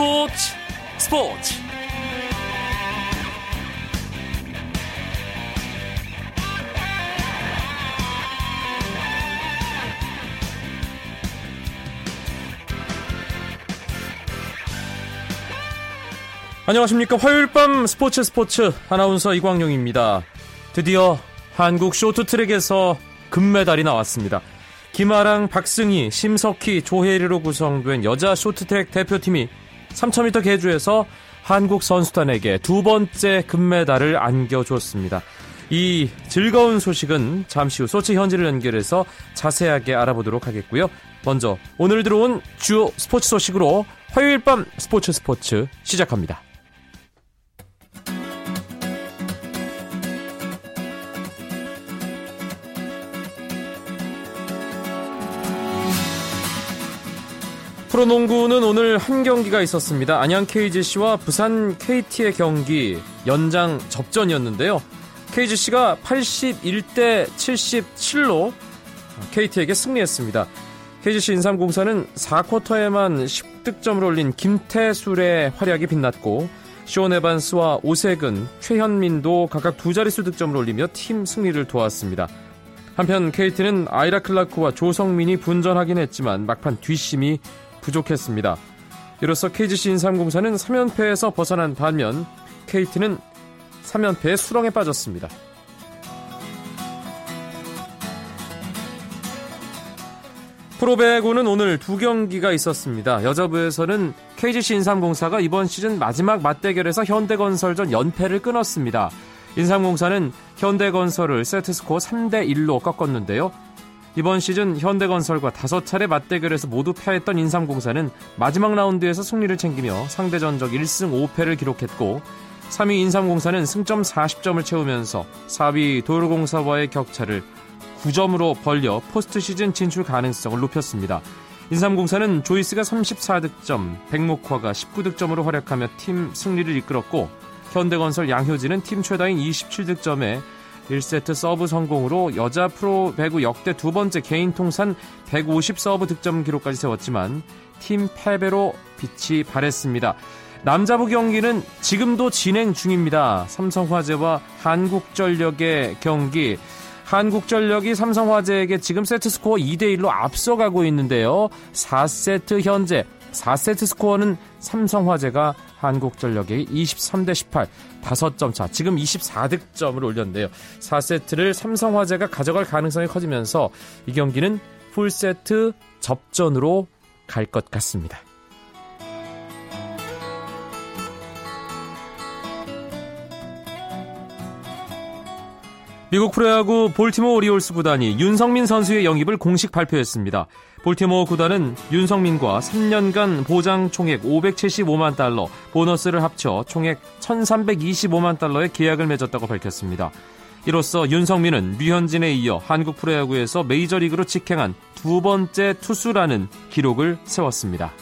스포츠 스포츠. 안녕하십니까. 화요일 밤 스포츠 스포츠 아나운서 이광용입니다. 드디어 한국 쇼트트랙에서 금메달이 나왔습니다. 김아랑, 박승희, 심석희, 조혜리로 구성된 여자 쇼트트랙 대표팀이 3000m 계주에서 한국 선수단에게 두 번째 금메달을 안겨줬습니다. 이 즐거운 소식은 잠시 후 소치 현지를 연결해서 자세하게 알아보도록 하겠고요. 먼저 오늘 들어온 주요 스포츠 소식으로 화요일 밤 스포츠 스포츠 시작합니다. 프로농구는 오늘 한 경기가 있었습니다. 안양 KGC와 부산 KT의 경기 연장 접전이었는데요. KGC가 81대 77로 KT에게 승리했습니다. KGC 인삼공사는 4쿼터에만 10득점을 올린 김태술의 활약이 빛났고 시온 에반스와 오색은 최현민도 각각 두 자릿수 득점을 올리며 팀 승리를 도왔습니다. 한편 KT는 아이라 클라크와 조성민이 분전하긴 했지만 막판 뒷심이 부족했습니다. 이로써 KGC 인삼공사는 3연패에서 벗어난 반면 KT는 3연패의 수렁에 빠졌습니다. 프로배구는 오늘 두 경기가 있었습니다. 여자부에서는 KGC 인삼공사가 이번 시즌 마지막 맞대결에서 현대건설전 연패를 끊었습니다. 인삼공사는 현대건설을 세트스코어 3대1로 꺾었는데요. 이번 시즌 현대건설과 다섯 차례 맞대결에서 모두 패했던 인삼공사는 마지막 라운드에서 승리를 챙기며 상대 전적 1승 5패를 기록했고 3위 인삼공사는 승점 40점을 채우면서 4위 도로공사와의 격차를 9점으로 벌려 포스트 시즌 진출 가능성을 높였습니다. 인삼공사는 조이스가 34득점, 백목화가 19득점으로 활약하며 팀 승리를 이끌었고 현대건설 양효진은 팀 최다인 27득점에 1세트 서브 성공으로 여자 프로 배구 역대 두 번째 개인 통산 150 서브 득점 기록까지 세웠지만 팀 패배로 빛이 바랬습니다. 남자부 경기는 지금도 진행 중입니다. 삼성화재와 한국전력의 경기. 한국전력이 삼성화재에게 지금 세트 스코어 2대1로 앞서가고 있는데요. 4세트 현재 4세트 스코어는 삼성화재가 한국전력에게 23대 18, 5점 차. 지금 24득점을 올렸는데요. 4세트를 삼성화재가 가져갈 가능성이 커지면서 이 경기는 풀세트 접전으로 갈 것 같습니다. 미국 프로야구 볼티모 오리올스 구단이 윤성민 선수의 영입을 공식 발표했습니다. 볼티모어 구단은 윤성민과 3년간 보장 총액 575만 달러, 보너스를 합쳐 총액 1325만 달러의 계약을 맺었다고 밝혔습니다. 이로써 윤성민은 류현진에 이어 한국 프로야구에서 메이저리그로 직행한 두 번째 투수라는 기록을 세웠습니다.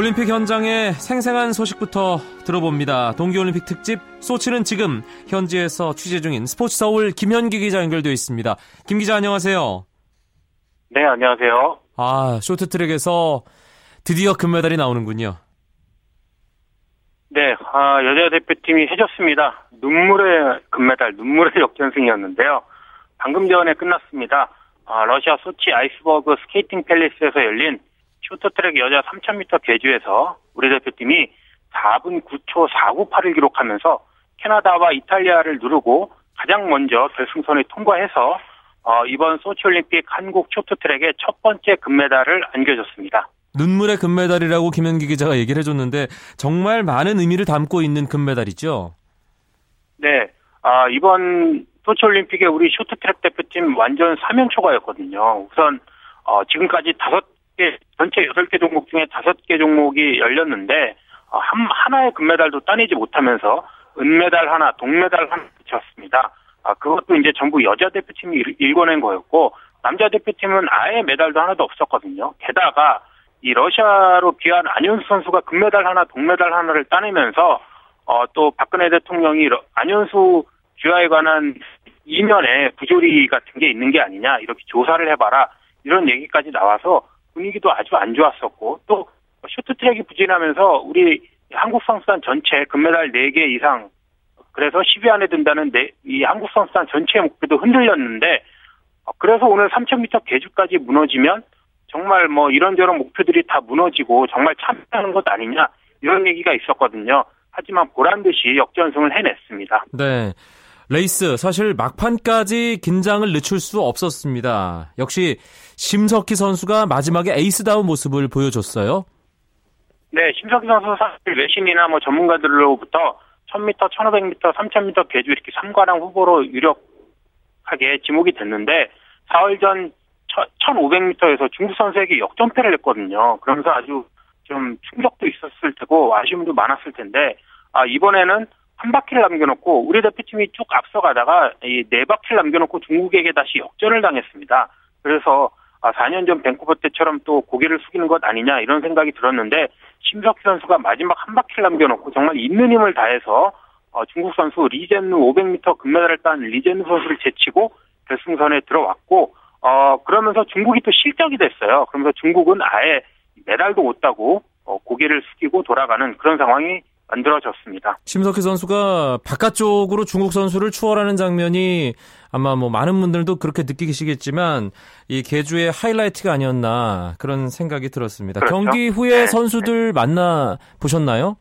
올림픽 현장의 생생한 소식부터 들어봅니다. 동계올림픽 특집 소치는 지금 현지에서 취재 중인 스포츠 서울 김현기 기자 연결되어 있습니다. 김 기자 안녕하세요. 네, 안녕하세요. 아, 쇼트트랙에서 드디어 금메달이 나오는군요. 네, 아, 여자 대표팀이 해줬습니다. 눈물의 금메달, 눈물의 역전승이었는데요. 방금 전에 끝났습니다. 아, 러시아 소치 아이스버그 스케이팅 팰리스에서 열린 쇼트트랙 여자 3000m 계주에서 우리 대표팀이 4분 9초 498을 기록하면서 캐나다와 이탈리아를 누르고 가장 먼저 결승선에 통과해서 어, 이번 소치올림픽 한국 쇼트트랙의 첫 번째 금메달을 안겨줬습니다. 눈물의 금메달이라고 김현기 기자가 얘기를 해줬는데 정말 많은 의미를 담고 있는 금메달이죠. 네, 아, 이번 소치올림픽에 우리 쇼트트랙 대표팀 완전 3연 초과였거든요. 우선 어, 지금까지 다섯 개 전체 8개 종목 중에 5개 종목이 열렸는데 어, 한 하나의 금메달도 따내지 못하면서 은메달 하나, 동메달 하나 붙였습니다. 아, 그것도 이제 전부 여자 대표팀이 일궈낸 거였고 남자 대표팀은 아예 메달도 하나도 없었거든요. 게다가 이 러시아로 귀한 안현수 선수가 금메달 하나, 동메달 하나를 따내면서 어, 또 박근혜 대통령이 안현수 귀화에 관한 이면에 부조리 같은 게 있는 게 아니냐 이렇게 조사를 해봐라 이런 얘기까지 나와서 분위기도 아주 안 좋았었고 또 쇼트트랙이 부진하면서 우리 한국 선수단 전체 금메달 4개 이상 그래서 10위 안에 든다는 이 한국 선수단 전체의 목표도 흔들렸는데 어, 그래서 오늘 3000m 개주까지 무너지면 정말 뭐 이런저런 목표들이 다 무너지고 정말 참여하는 것 아니냐 이런 얘기가 있었거든요. 하지만 보란 듯이 역전승을 해냈습니다. 네. 레이스 사실 막판까지 긴장을 늦출 수 없었습니다. 역시 심석희 선수가 마지막에 에이스다운 모습을 보여줬어요. 네, 심석희 선수 사실 외신이나 뭐 전문가들로부터 1000m, 1500m, 3000m 계주 이렇게 3관왕 후보로 유력하게 지목이 됐는데 사흘 전 1500m에서 중국 선수에게 역전패를 했거든요. 그러면서 아주 좀 충격도 있었을 테고 아쉬움도 많았을 텐데 아 이번에는 한 바퀴를 남겨놓고 우리 대표팀이 쭉 앞서가다가 이네 바퀴를 남겨놓고 중국에게 다시 역전을 당했습니다. 그래서 아 4년 전 밴쿠버 때처럼 또 고개를 숙이는 것 아니냐 이런 생각이 들었는데 심석희 선수가 마지막 한 바퀴를 남겨놓고 정말 있는 힘을 다해서 어, 중국 선수 리젠누 500m 금메달을 딴 리젠누 선수를 제치고 결승선에 들어왔고 어 그러면서 중국이 또 실격이 됐어요. 그러면서 중국은 아예 메달도 못 따고 어, 고개를 숙이고 돌아가는 그런 상황이 만들어졌습니다. 심석희 선수가 바깥쪽으로 중국 선수를 추월하는 장면이 아마 뭐 많은 분들도 그렇게 느끼시겠지만 이 개주의 하이라이트가 아니었나 그런 생각이 들었습니다. 그렇죠? 경기 후에 네. 선수들 만나 보셨나요?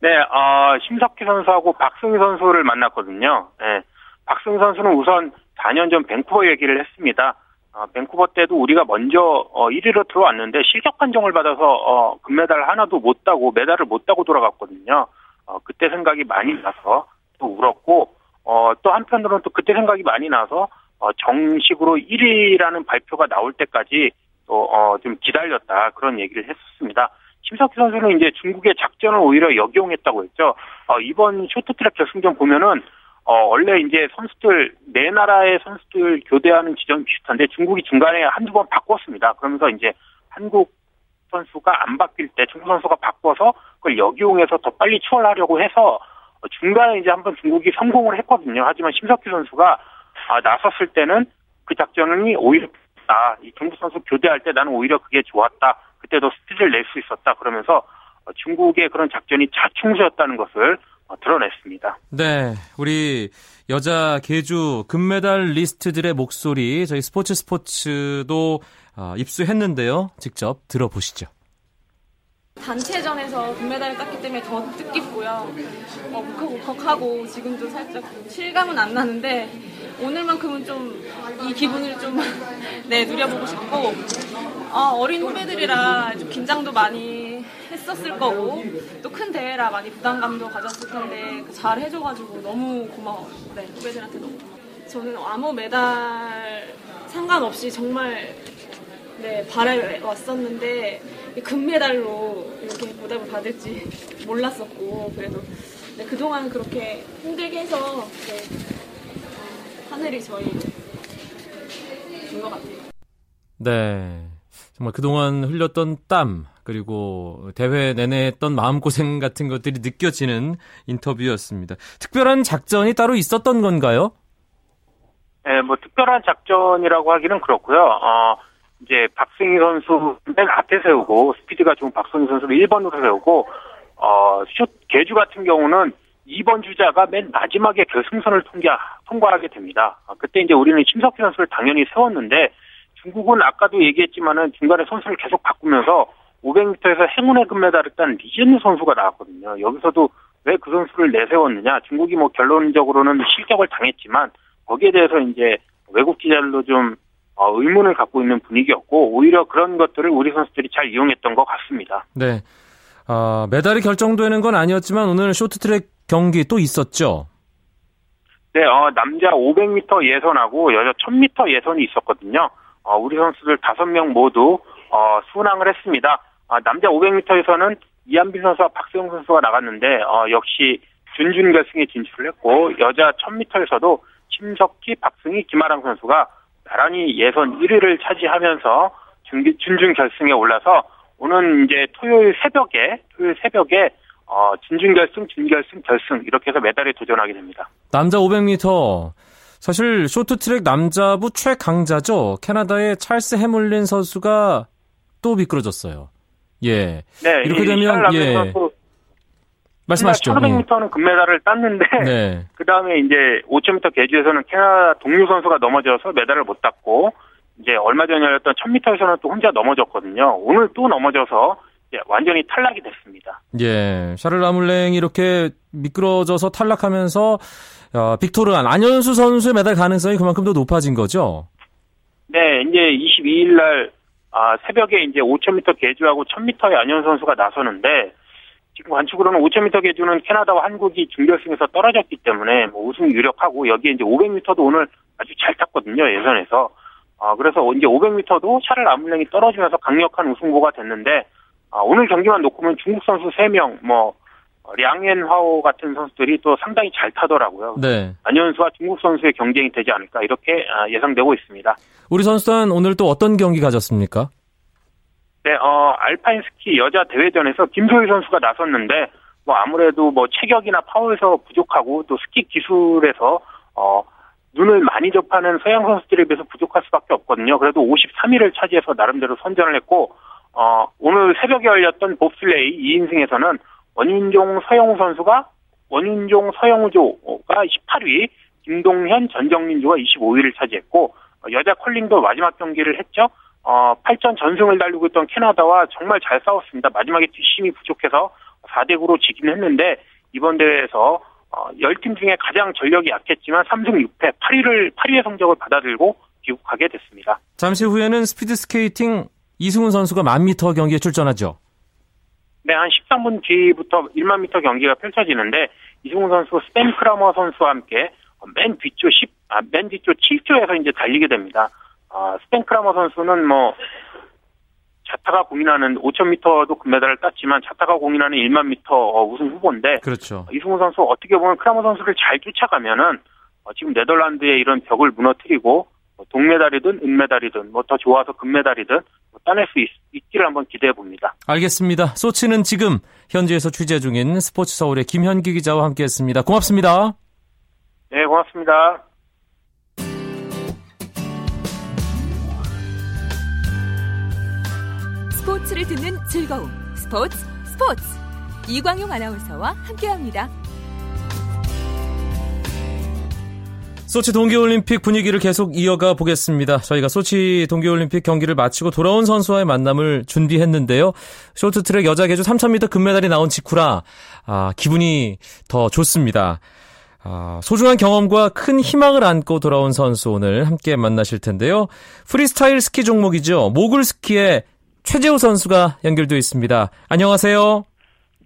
네, 어, 심석희 선수하고 박승희 선수를 만났거든요. 네, 박승희 선수는 우선 4년 전 밴쿠버 얘기를 했습니다. 어, 밴쿠버 때도 우리가 먼저 어, 1위로 들어왔는데 실격 판정을 받아서 어, 금메달 하나도 못 따고 메달을 못 따고 돌아갔거든요. 어, 그때 생각이 많이 나서 또 울었고 어, 또 한편으로는 또 그때 생각이 많이 나서 어, 정식으로 1위라는 발표가 나올 때까지 또, 어, 좀 기다렸다 그런 얘기를 했었습니다. 심석희 선수는 이제 중국의 작전을 오히려 역용했다고 했죠. 어, 이번 쇼트트랙 결승전 보면은 어, 원래 이제 선수들, 네 나라의 선수들 교대하는 지점이 비슷한데 중국이 중간에 한두 번 바꿨습니다. 그러면서 이제 한국 선수가 안 바뀔 때 중국 선수가 바꿔서 그걸 역이용해서 더 빨리 추월하려고 해서 중간에 이제 한번 중국이 성공을 했거든요. 하지만 심석희 선수가 아, 나섰을 때는 그 작전이 오히려 아, 이 중국 선수 교대할 때 나는 오히려 그게 좋았다. 그때도 스피드를 낼 수 있었다. 그러면서 중국의 그런 작전이 자충수였다는 것을 어, 드러냈습니다. 네, 우리 여자 개주 금메달 리스트들의 목소리 저희 스포츠 스포츠도 어, 입수했는데요. 직접 들어보시죠. 단체전에서 금메달을 땄기 때문에 더 뜻깊고요. 어, 울컥울컥하고 지금도 살짝 실감은 안 나는데 오늘만큼은 좀 이 기분을 좀 네, 누려보고 싶고 어, 어린 후배들이라 좀 긴장도 많이 했었을 거고 또 큰 대회라 많이 부담감도 가졌을 텐데 잘 해줘가지고 너무 고마워. 네 후배들한테 너무 고마워. 저는 아무 메달 상관없이 정말 네 바래 왔었는데 금메달로 이렇게 보답을 받을지 몰랐었고 그래도 네, 그동안 그렇게 힘들게 해서 네, 하늘이 저희 준것 같아요. 네. 정말 그동안 흘렸던 땀, 그리고 대회 내내 했던 마음고생 같은 것들이 느껴지는 인터뷰였습니다. 특별한 작전이 따로 있었던 건가요? 네, 뭐 특별한 작전이라고 하기는 그렇고요. 어, 이제 박승희 선수 맨 앞에 세우고 스피드가 좋은 박승희 선수를 1번으로 세우고 어, 슛 개주 같은 경우는 2번 주자가 맨 마지막에 결승선을 통과, 통과하게 됩니다. 아, 그때 이제 우리는 심석희 선수를 당연히 세웠는데 중국은 아까도 얘기했지만은 중간에 선수를 계속 바꾸면서 500m에서 행운의 금메달을 딴 리젠 선수가 나왔거든요. 여기서도 왜 그 선수를 내세웠느냐? 중국이 뭐 결론적으로는 실격을 당했지만 거기에 대해서 이제 외국 기자들도 좀 어, 의문을 갖고 있는 분위기였고 오히려 그런 것들을 우리 선수들이 잘 이용했던 것 같습니다. 네. 어, 메달이 결정되는 건 아니었지만 오늘 쇼트트랙 경기 또 있었죠. 네, 어, 남자 500m 예선하고 여자 1000m 예선이 있었거든요. 어, 우리 선수들 5명 모두 어, 순항을 했습니다. 아, 남자 500m에서는 이한빈 선수와 박세웅 선수가 나갔는데 어, 역시 준준 결승에 진출을 했고 여자 1000m에서도 심석희, 박승희, 김아랑 선수가 나란히 예선 1위를 차지하면서 준중 결승에 올라서 오는 이제 토요일 새벽에 토요일 새벽에 어, 준중결승, 준결승, 결승 이렇게 해서 메달에 도전하게 됩니다. 남자 500m 사실 쇼트트랙 남자부 최강자죠. 캐나다의 찰스 해물린 선수가 또 미끄러졌어요. 예. 네, 이렇게 되면 예. 말씀하시죠. 1500m는 예. 금메달을 땄는데 네. 그 다음에 이제 5000m 계주에서는 캐나다 동료 선수가 넘어져서 메달을 못 땄고 이제 얼마 전에 열렸던 1000m에서는 또 혼자 넘어졌거든요. 오늘 또 넘어져서 완전히 탈락이 됐습니다. 예, 샤를 라물랭이 이렇게 미끄러져서 탈락하면서 어, 빅토르안 안현수 선수의 메달 가능성이 그만큼 더 높아진 거죠. 네, 이제 22일 날 아, 새벽에 이제 5,000m 계주하고 1,000m의 안현 선수가 나서는데 지금 관측으로는 5,000m 계주는 캐나다와 한국이 준결승에서 떨어졌기 때문에 뭐 우승 유력하고 여기에 이제 500m도 오늘 아주 잘 탔거든요 예선에서. 아 그래서 이제 500m도 샤를 아물랭이 떨어지면서 강력한 우승고가 됐는데 아, 오늘 경기만 놓고 보면 중국 선수 3명, 뭐, 량앤하오 같은 선수들이 또 상당히 잘 타더라고요. 네. 안현수와 중국 선수의 경쟁이 되지 않을까 이렇게 아, 예상되고 있습니다. 우리 선수단 오늘 또 어떤 경기 가졌습니까? 네, 어, 알파인 스키 여자 대회전에서 김소희 선수가 나섰는데 뭐 아무래도 뭐 체격이나 파워에서 부족하고 또 스키 기술에서 어 눈을 많이 접하는 서양 선수들에 비해서 부족할 수밖에 없거든요. 그래도 53위를 차지해서 나름대로 선전을 했고 어, 오늘 새벽에 열렸던 봅슬레이 2인승에서는 원윤종 서영우 선수가 원윤종 서영우조가 18위, 김동현 전정민조가 25위를 차지했고 어, 여자 컬링도 마지막 경기를 했죠. 어, 8전 전승을 달리고 있던 캐나다와 정말 잘 싸웠습니다. 마지막에 뒷심이 부족해서 4대 9로 지긴 했는데 이번 대회에서 어, 10팀 중에 가장 전력이 약했지만 3승 6패 8위를 8위의 성적을 받아들고 귀국하게 됐습니다. 잠시 후에는 스피드 스케이팅 이승훈 선수가 만미터 경기에 출전하죠. 네, 한 13분 뒤부터 1만 미터 경기가 펼쳐지는데 이승훈 선수 스벤 크라머 선수와 함께 맨 뒤쪽 10, 아, 맨 뒤쪽 7조에서 이제 달리게 됩니다. 아, 스벤 크라머 선수는 뭐 자타가 공인하는 5,000m도 금메달을 땄지만 자타가 공인하는 1만 미터 어, 우승 후보인데 그렇죠. 이승훈 선수 어떻게 보면 크라머 선수를 잘 쫓아가면은 어, 지금 네덜란드의 이런 벽을 무너뜨리고 뭐 동메달이든 은메달이든 뭐 더 좋아서 금메달이든 뭐 따낼 수 있, 기를 한번 기대해 봅니다. 알겠습니다. 소치는 지금 현지에서 취재 중인 스포츠 서울의 김현기 기자와 함께했습니다. 고맙습니다. 네, 고맙습니다. 스포츠를 듣는 즐거움 스포츠 스포츠 이광용 아나운서와 함께합니다. 소치 동계올림픽 분위기를 계속 이어가 보겠습니다. 저희가 소치 동계올림픽 경기를 마치고 돌아온 선수와의 만남을 준비했는데요. 쇼트트랙 여자 계주 3000m 금메달이 나온 직후라 아, 기분이 더 좋습니다. 아, 소중한 경험과 큰 희망을 안고 돌아온 선수 오늘 함께 만나실 텐데요. 프리스타일 스키 종목이죠. 모글 스키의 최재호 선수가 연결되어 있습니다. 안녕하세요.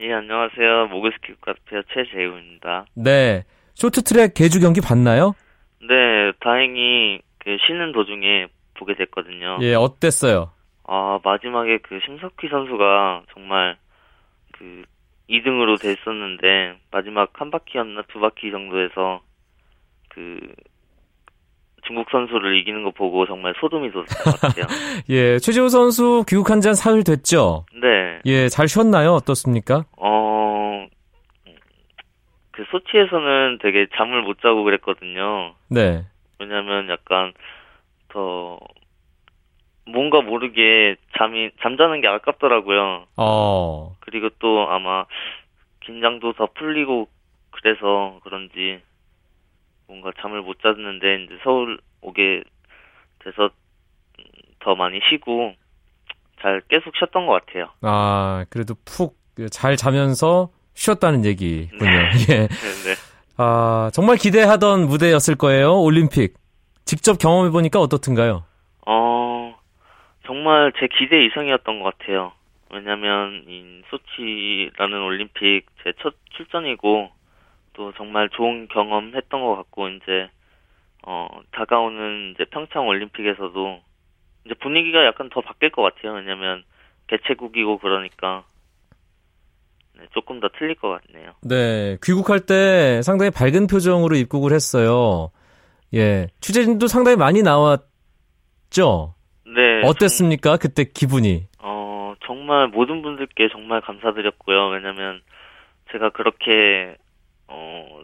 예, 안녕하세요. 모글 스키 국가대표 최재호입니다. 네. 쇼트트랙 개주 경기 봤나요? 네, 다행히 그 쉬는 도중에 보게 됐거든요. 예, 어땠어요? 아, 마지막에 그 심석희 선수가 정말 그 2등으로 됐었는데 마지막 한 바퀴였나 두 바퀴 정도에서 그 중국 선수를 이기는 거 보고 정말 소름이 돋았던 것 같아요. 예, 최지호 선수 귀국한 지한 사흘 됐죠? 네. 예, 잘 쉬었나요? 어떻습니까? 어, 그 소치에서는 되게 잠을 못 자고 그랬거든요. 네. 왜냐면 약간 더 뭔가 모르게 잠이 잠자는 게 아깝더라고요. 어. 그리고 또 아마 긴장도 더 풀리고 그래서 그런지 뭔가 잠을 못 잤는데 이제 서울 오게 돼서 더 많이 쉬고 잘 계속 쉬었던 것 같아요. 아 그래도 푹 잘 자면서 쉬었다는 얘기군요. 네. 예. 네, 네. 아, 정말 기대하던 무대였을 거예요. 올림픽. 직접 경험해 보니까 어떻든가요? 어, 정말 제 기대 이상이었던 것 같아요. 왜냐면 이 소치라는 올림픽 제 첫 출전이고 또 정말 좋은 경험 했던 것 같고 이제 어 다가오는 이제 평창 올림픽에서도 이제 분위기가 약간 더 바뀔 것 같아요. 왜냐면 개최국이고 그러니까 네, 조금 더 틀릴 것 같네요. 네, 귀국할 때 상당히 밝은 표정으로 입국을 했어요. 예, 취재진도 상당히 많이 나왔 했죠? 네. 어땠습니까? 그때 기분이? 어, 정말 모든 분들께 정말 감사드렸고요. 왜냐면 제가 그렇게, 어,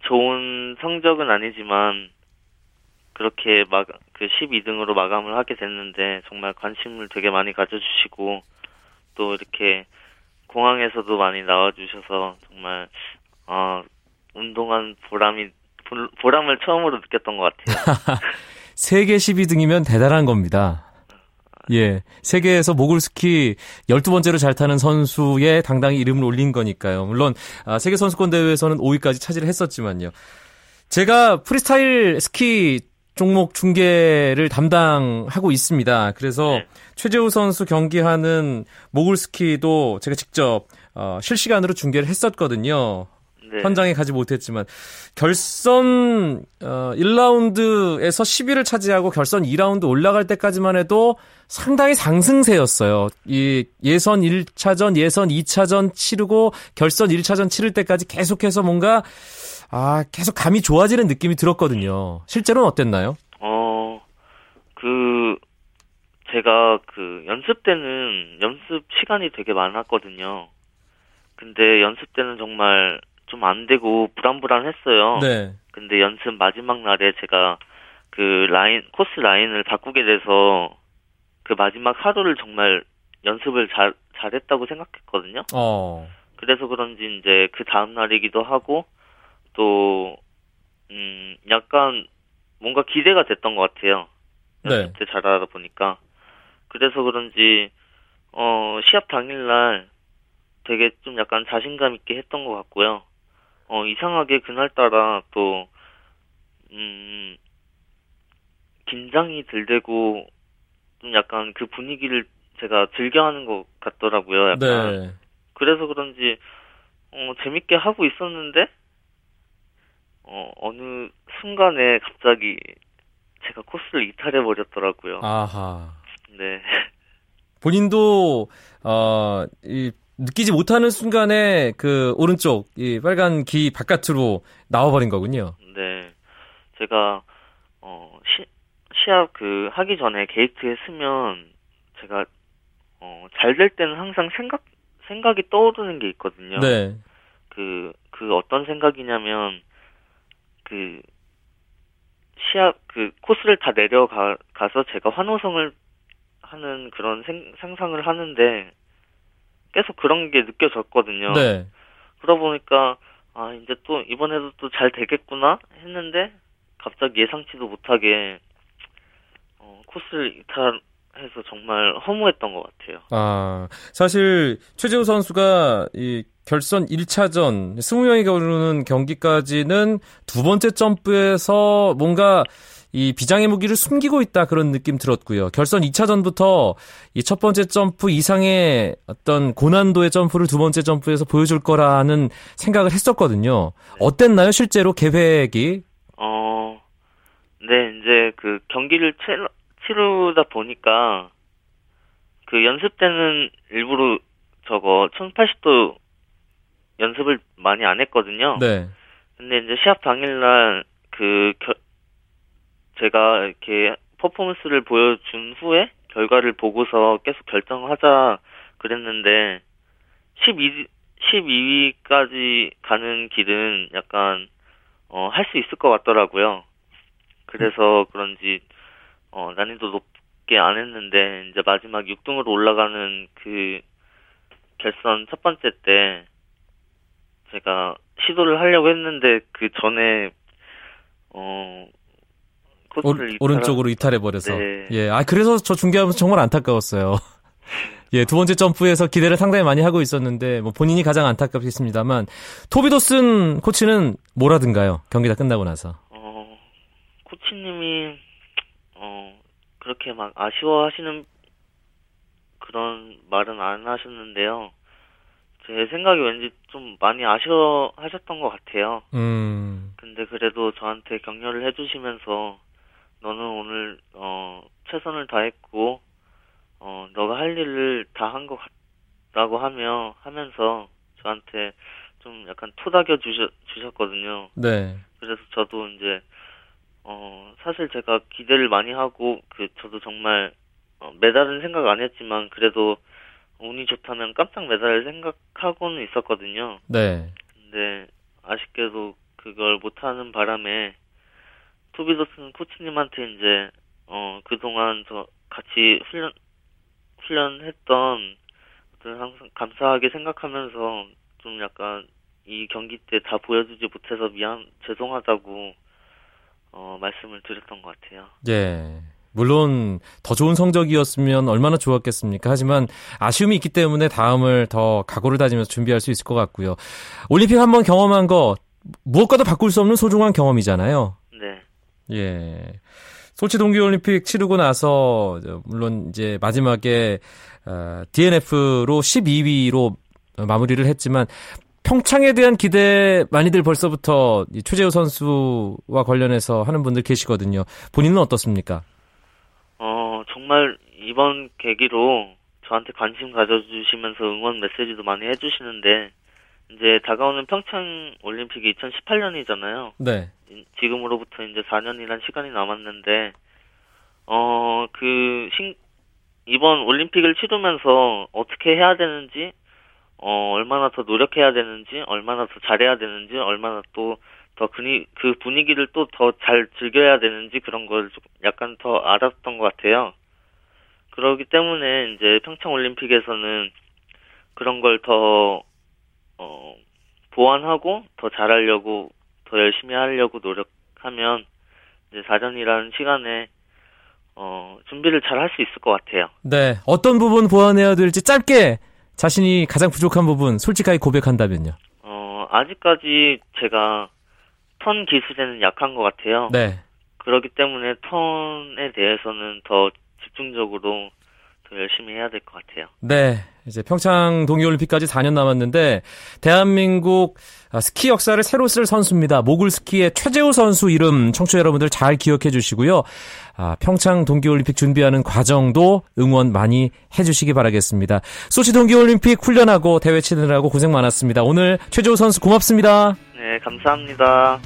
좋은 성적은 아니지만 그렇게 막, 그 12등으로 마감을 하게 됐는데 정말 관심을 되게 많이 가져주시고 또 이렇게 공항에서도 많이 나와주셔서 정말, 어, 운동한 보람이, 보- 보람을 처음으로 느꼈던 것 같아요. 세계 12등이면 대단한 겁니다. 예. 세계에서 모글스키 12번째로 잘 타는 선수에 당당히 이름을 올린 거니까요. 물론, 아, 세계 선수권 대회에서는 5위까지 차지를 했었지만요. 제가 프리스타일 스키 종목 중계를 담당하고 있습니다. 그래서 네. 최재우 선수 경기하는 모글스키도 제가 직접 어, 실시간으로 중계를 했었거든요. 네. 현장에 가지 못했지만 결선 어, 1라운드에서 10위를 차지하고 결선 2라운드 올라갈 때까지만 해도 상당히 상승세였어요. 이 예선 1차전, 예선 2차전 치르고 결선 1차전 치를 때까지 계속해서 뭔가 아, 계속 감이 좋아지는 느낌이 들었거든요. 실제로는 어땠나요? 어, 그, 제가 그 연습 때는 연습 시간이 되게 많았거든요. 근데 연습 때는 정말 좀 안 되고 불안불안했어요. 네. 근데 연습 마지막 날에 제가 그 라인, 코스 라인을 바꾸게 돼서 그 마지막 하루를 정말 연습을 잘, 잘했다고 생각했거든요. 어. 그래서 그런지 이제 그 다음 날이기도 하고 또 음, 약간 뭔가 기대가 됐던 것 같아요. 연습 때잘 알아보니까. 그래서 그런지 어, 시합 당일날 되게 좀 약간 자신감 있게 했던 것 같고요. 어, 이상하게 그날따라 또 음, 긴장이 들되고 좀 약간 그 분위기를 제가 즐겨하는 것 같더라고요. 약간. 네. 그래서 그런지 어, 재밌게 하고 있었는데 어, 어느 순간에 갑자기 제가 코스를 이탈해 버렸더라고요. 아하. 네. 본인도 어, 이 느끼지 못하는 순간에 그 오른쪽 이 빨간 기 바깥으로 나와 버린 거군요. 네. 제가 어, 시, 시합 그 하기 전에 게이트에 쓰면 제가 어, 잘 될 때는 항상 생각 생각이 떠오르는 게 있거든요. 네. 그, 그 어떤 생각이냐면, 그, 시합, 그, 코스를 다 내려가, 가서 제가 환호성을 하는 그런 생, 상상을 하는데, 계속 그런 게 느껴졌거든요. 네. 그러다 보니까, 아, 이제 또, 이번에도 또 잘 되겠구나? 했는데, 갑자기 예상치도 못하게, 어, 코스를 이탈 해서 정말 허무했던 것 같아요. 아, 사실 최재우 선수가 이 결선 1차전 20명이 겨루는 경기까지는 두 번째 점프에서 뭔가 이 비장의 무기를 숨기고 있다 그런 느낌 들었고요. 결선 2차전부터 이 첫 번째 점프 이상의 어떤 고난도의 점프를 두 번째 점프에서 보여줄 거라는 생각을 했었거든요. 어땠나요? 실제로 계획이? 어, 네, 이제 그 경기를 치르, 치르다 보니까 그 연습 때는 일부러 저거 1080도 연습을 많이 안 했거든요. 네. 근데 이제 시합 당일날 그 겨, 제가 이렇게 퍼포먼스를 보여준 후에 결과를 보고서 계속 결정하자 그랬는데 12 12위까지 가는 길은 약간 어, 할 수 있을 것 같더라고요. 그래서 그런지 어, 난이도 높게 안 했는데 이제 마지막 6등으로 올라가는 그 결선 첫 번째 때 제가 시도를 하려고 했는데 그 전에 어 오, 코스를 이탈하- 오른쪽으로 이탈해 버려서. 네. 예. 아 그래서 저 중계하면서 정말 안타까웠어요. 예, 두 번째 점프에서 기대를 상당히 많이 하고 있었는데 뭐 본인이 가장 안타깝겠습니다만 토비도슨 코치는 뭐라든가요? 경기 다 끝나고 나서. 어, 코치님이, 어, 그렇게 막 아쉬워하시는 그런 말은 안 하셨는데요. 제 생각에 왠지 좀 많이 아쉬워하셨던 것 같아요. 음. 근데 그래도 저한테 격려를 해주시면서, 너는 오늘, 어, 최선을 다했고, 어, 너가 할 일을 다 한 것 같다고 하며, 하면서 저한테 좀 약간 토닥여 주셨, 주셨거든요. 네. 그래서 저도 이제 어, 사실 제가 기대를 많이 하고, 그, 저도 정말, 어, 메달은 생각 안 했지만, 그래도 운이 좋다면 깜짝 메달을 생각하고는 있었거든요. 네. 근데, 아쉽게도 그걸 못하는 바람에, 투비더슨 코치님한테 이제, 어, 그동안 저 같이 훈련, 훈련했던, 어떤 항상 감사하게 생각하면서, 좀 약간, 이 경기 때 다 보여주지 못해서 미안, 죄송하다고, 어, 말씀을 드렸던 것 같아요. 예. 물론 더 좋은 성적이었으면 얼마나 좋았겠습니까? 하지만 아쉬움이 있기 때문에 다음을 더 각오를 다지면서 준비할 수 있을 것 같고요. 올림픽 한번 경험한 거 무엇과도 바꿀 수 없는 소중한 경험이잖아요. 네. 예. 소치 동계올림픽 치르고 나서 물론 이제 마지막에 어, DNF로 12위로 마무리를 했지만 평창에 대한 기대 많이들 벌써부터 최재우 선수와 관련해서 하는 분들 계시거든요. 본인은 어떻습니까? 어, 정말 이번 계기로 저한테 관심 가져주시면서 응원 메시지도 많이 해주시는데, 이제 다가오는 평창 올림픽이 2018년이잖아요. 네. 지금으로부터 이제 4년이란 시간이 남았는데, 어, 그, 신, 이번 올림픽을 치르면서 어떻게 해야 되는지, 어, 얼마나 더 노력해야 되는지, 얼마나 더 잘해야 되는지, 얼마나 또 더 그 분위기를 또 더 잘 즐겨야 되는지 그런 걸 약간 더 알았던 것 같아요. 그러기 때문에 이제 평창 올림픽에서는 그런 걸 더, 어, 보완하고 더 잘하려고, 더 열심히 하려고 노력하면 이제 4년이라는 시간에 어, 준비를 잘 할 수 있을 것 같아요. 네. 어떤 부분 보완해야 될지 짧게 자신이 가장 부족한 부분 솔직하게 고백한다면요. 어, 아직까지 제가 턴 기술에는 약한 것 같아요. 네. 그렇기 때문에 턴에 대해서는 더 집중적으로 더 열심히 해야 될 것 같아요. 네. 이제 평창 동계올림픽까지 4년 남았는데 대한민국 스키 역사를 새로 쓸 선수입니다. 모글 스키의 최재우 선수 이름 청취자 여러분들 잘 기억해 주시고요. 아, 평창 동계올림픽 준비하는 과정도 응원 많이 해주시기 바라겠습니다. 소치 동계올림픽 훈련하고 대회 치느라고 고생 많았습니다. 오늘 최재우 선수 고맙습니다. 네, 감사합니다.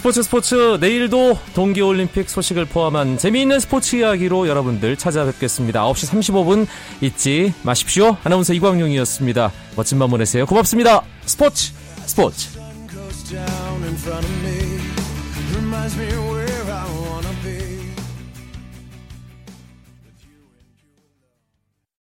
스포츠 스포츠 내일도 동계올림픽 소식을 포함한 재미있는 스포츠 이야기로 여러분들 찾아뵙겠습니다. 9시 35분 잊지 마십시오. 아나운서 이광용이었습니다. 멋진 밤 보내세요. 고맙습니다. 스포츠 스포츠